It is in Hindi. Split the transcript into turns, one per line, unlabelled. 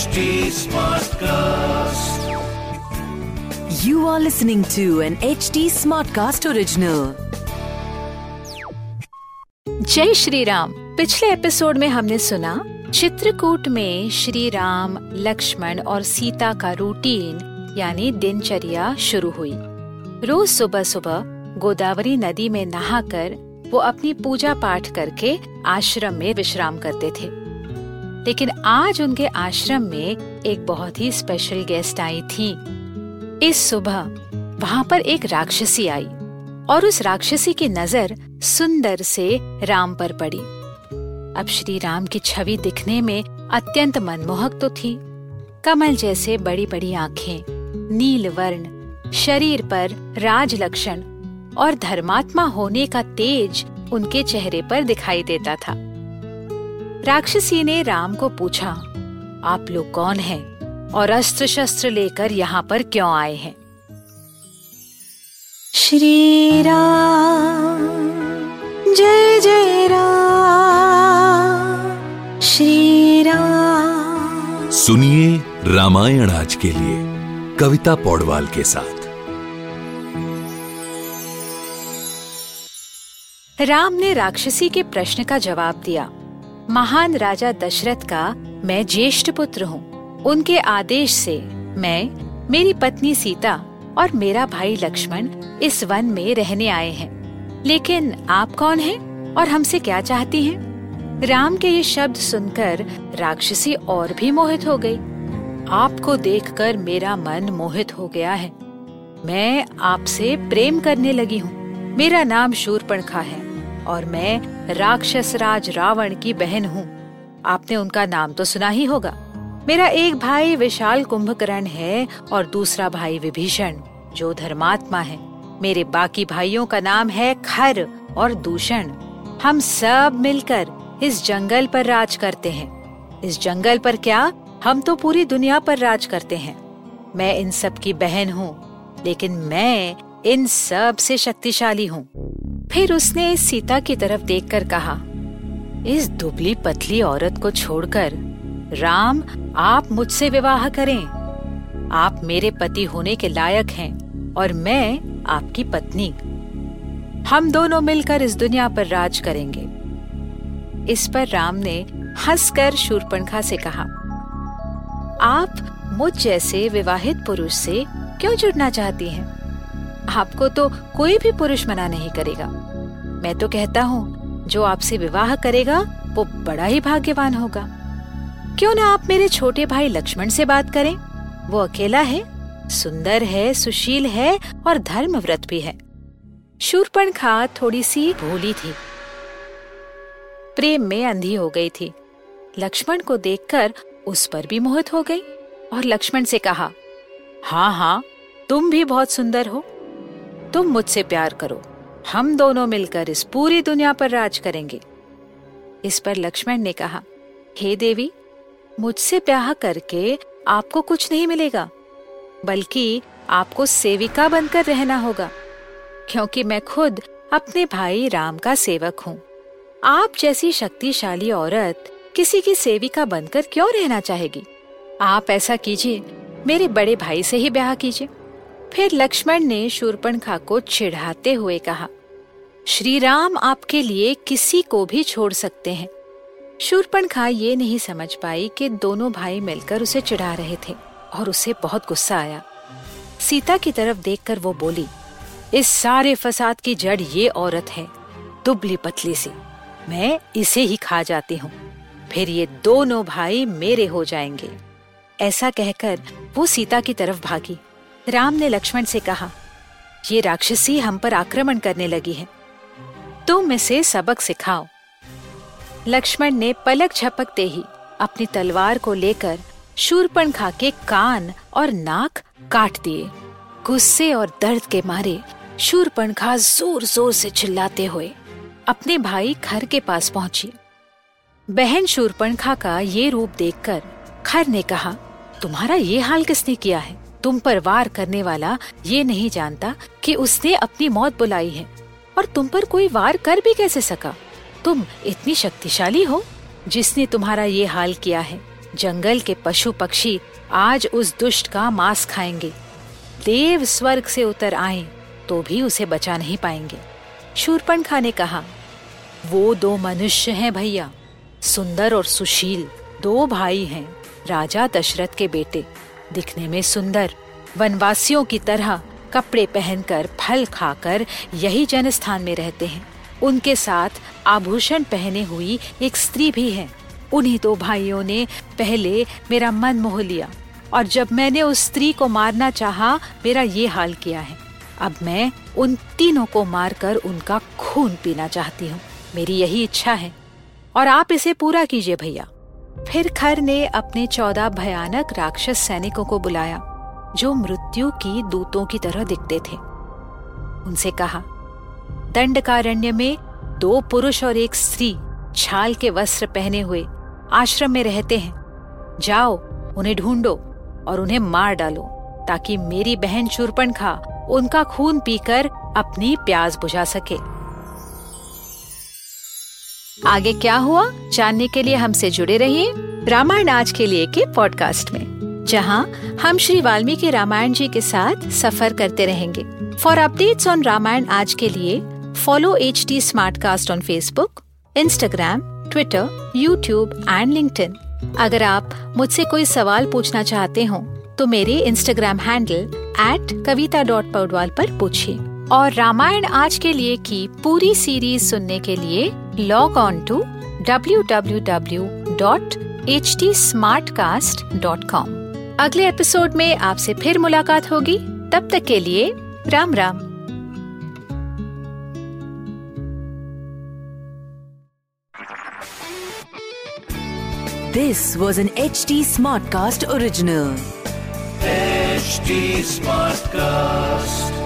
HD Smartcast.
You are listening to an HD Smartcast original.
जय श्री राम पिछले एपिसोड में हमने सुना चित्रकूट में श्री राम लक्ष्मण और सीता का रूटीन यानी दिनचर्या शुरू हुई रोज सुबह सुबह गोदावरी नदी में नहाकर वो अपनी पूजा पाठ करके आश्रम में विश्राम करते थे लेकिन आज उनके आश्रम में एक बहुत ही स्पेशल गेस्ट आई थी। इस सुबह वहाँ पर एक राक्षसी आई और उस राक्षसी की नज़र सुंदर से राम पर पड़ी। अब श्री राम की छवि दिखने में अत्यंत मनमोहक तो थी। कमल जैसे बड़ी बड़ी आँखें, नील वर्ण, शरीर पर राज लक्षण और धर्मात्मा होने का तेज उनके चेहरे पर दिखाई देता था। राक्षसी ने राम को पूछा आप लोग कौन हैं और अस्त्र शस्त्र लेकर यहाँ पर क्यों आए हैं?
श्री राम जय जय राम। श्री राम।
सुनिए रामायण आज के लिए कविता पौडवाल के साथ।
राम ने राक्षसी के प्रश्न का जवाब दिया। महान राजा दशरथ का मैं ज्येष्ठ पुत्र हूँ। उनके आदेश से मैं, मेरी पत्नी सीता और मेरा भाई लक्ष्मण इस वन में रहने आए हैं। लेकिन आप कौन हैं और हमसे क्या चाहती हैं? राम के ये शब्द सुनकर राक्षसी और भी मोहित हो गई। आपको देखकर मेरा मन मोहित हो गया है। मैं आपसे प्रेम करने लगी हूँ। मेरा नाम शूरपणखा है और मैं राक्षस राज रावण की बहन हूँ। आपने उनका नाम तो सुना ही होगा। मेरा एक भाई विशाल कुंभकर्ण है और दूसरा भाई विभीषण, जो धर्मात्मा है। मेरे बाकी भाइयों का नाम है खर और दूषण। हम सब मिलकर इस जंगल पर राज करते हैं। इस जंगल पर क्या? हम तो पूरी दुनिया पर राज करते हैं। मैं इन सब की बहन हूँ, लेकिन मैं इन सबसे शक्तिशाली हूँ। फिर उसने सीता की तरफ़ देखकर कहा, इस दुबली पतली औरत को छोड़कर, राम, आप मुझसे विवाह करें। आप मेरे पति होने के लायक हैं और मैं आपकी पत्नी। हम दोनों मिलकर इस दुनिया पर राज करेंगे। इस पर राम ने हंसकर शूरपणखा से कहा, आप मुझ जैसे विवाहित पुरुष से क्यों जुड़ना चाहती हैं? आपको तो कोई भी पुरुष मना नहीं करेगा। मैं तो कहता हूँ, जो आपसे विवाह करेगा, वो बड़ा ही भाग्यवान होगा। क्यों ना आप मेरे छोटे भाई लक्ष्मण से बात करें? वो अकेला है, सुंदर है, सुशील है और धर्मव्रत भी है। शूरपणखा थोड़ी सी भोली थी। प्रेम में अंधी हो गई थी। लक्ष्मण को देखकर उस पर भी मोहित हो गई और लक्ष्मण से कहा हाँ हाँ तुम भी बहुत सुंदर हो। तुम मुझसे प्यार करो। हम दोनों मिलकर इस पूरी दुनिया पर राज करेंगे। इस पर लक्ष्मण ने कहा, हे देवी, मुझसे ब्याह करके आपको कुछ नहीं मिलेगा, बल्कि आपको सेविका बनकर रहना होगा, क्योंकि मैं खुद अपने भाई राम का सेवक हूँ। आप जैसी शक्तिशाली औरत किसी की सेविका बनकर क्यों रहना चाहेगी? आप ऐसा कीजिए, मेरे बड़े भाई से ही ब्याह कीजिए। फिर लक्ष्मण ने शूरपणखा को चिढ़ाते हुए कहा श्री राम आपके लिए किसी को भी छोड़ सकते हैं। शूरपणखा ये नहीं समझ पाई कि दोनों भाई मिलकर उसे चिढ़ा रहे थे और उसे बहुत गुस्सा आया। सीता की तरफ़ देखकर वो बोली, इस सारे फसाद की जड़ ये औरत है, दुबली पतली सी। मैं इसे ही खा जाती हूँ। फिर ये दोनों भाई मेरे हो जाएँगे। ऐसा कहकर वो सीता की तरफ़ भागी। राम ने लक्ष्मण से कहा, ये राक्षसी हम पर आक्रमण करने लगी है। तुम इसे सबक सिखाओ। लक्ष्मण ने पलक झपकते ही अपनी तलवार को लेकर शूरपणखा के कान और नाक काट दिए। गुस्से और दर्द के मारे शूरपणखा ज़ोर ज़ोर से चिल्लाते हुए अपने भाई खर के पास पहुँची। बहन शूरपणखा का ये रूप देखकर खर ने कहा, तुम्हारा ये हाल किसने किया है? तुम पर वार करने वाला ये नहीं जानता कि उसने अपनी मौत बुलाई है। और तुम पर कोई वार कर भी कैसे सका? तुम इतनी शक्तिशाली हो, जिसने तुम्हारा ये हाल किया है। जंगल के पशु पक्षी आज उस दुष्ट का मांस खाएँगे। देव स्वर्ग से उतर आए तो भी उसे बचा नहीं पाएँगे। शूरपणखा ने कहा, वो दो मनुष्य हैं भैया, सुंदर और सुशील, दो भाई हैं, राजा दशरथ के बेटे। दिखने में सुंदर। वनवासियों की तरह कपड़े पहनकर फल खाकर यही जनस्थान में रहते हैं। उनके साथ आभूषण पहने हुई एक स्त्री भी है। उन्हीं दो भाइयों ने पहले मेरा मन मोह लिया और जब मैंने उस स्त्री को मारना चाहा, मेरा ये हाल किया है। अब मैं उन तीनों को मारकर उनका खून पीना चाहती हूँ। मेरी यही इच्छा है। और आप इसे पूरा कीजिए भैया। फिर खर ने अपने चौदह भयानक राक्षस सैनिकों को बुलाया, जो मृत्यु की दूतों की तरह दिखते थे। उनसे कहा, दंडकारण्य में दो पुरुष और एक स्त्री छाल के वस्त्र पहने हुए आश्रम में रहते हैं। जाओ, उन्हें ढूंढो और उन्हें मार डालो, ताकि मेरी बहन खा उनका खून पीकर अपनी प्यास बुझा सके। आगे क्या हुआ? जानने के लिए हमसे जुड़े रहिए रामायण आज के लिए के पॉडकास्ट में, जहाँ हम श्री वाल्मीकि रामायण जी के साथ सफ़र करते रहेंगे। फॉर अपडेट्स ऑन रामायण आज के लिए follow H T on Facebook Instagram Twitter YouTube and LinkedIn अगर आप मुझसे कोई सवाल पूछना चाहते हो तो मेरे Instagram handle at Kavita dot Paudwal पर पूछिए। और रामायण आज के लिए की पूरी सीरीज़ सुनने के लिए log on to W W W dot H T Smartcast dot com अगले एपिसोड में आपसे फिर मुलाकात होगी तब तक के लिए Ram Ram this was
This was an HT Smartcast original.
HT Smartcast.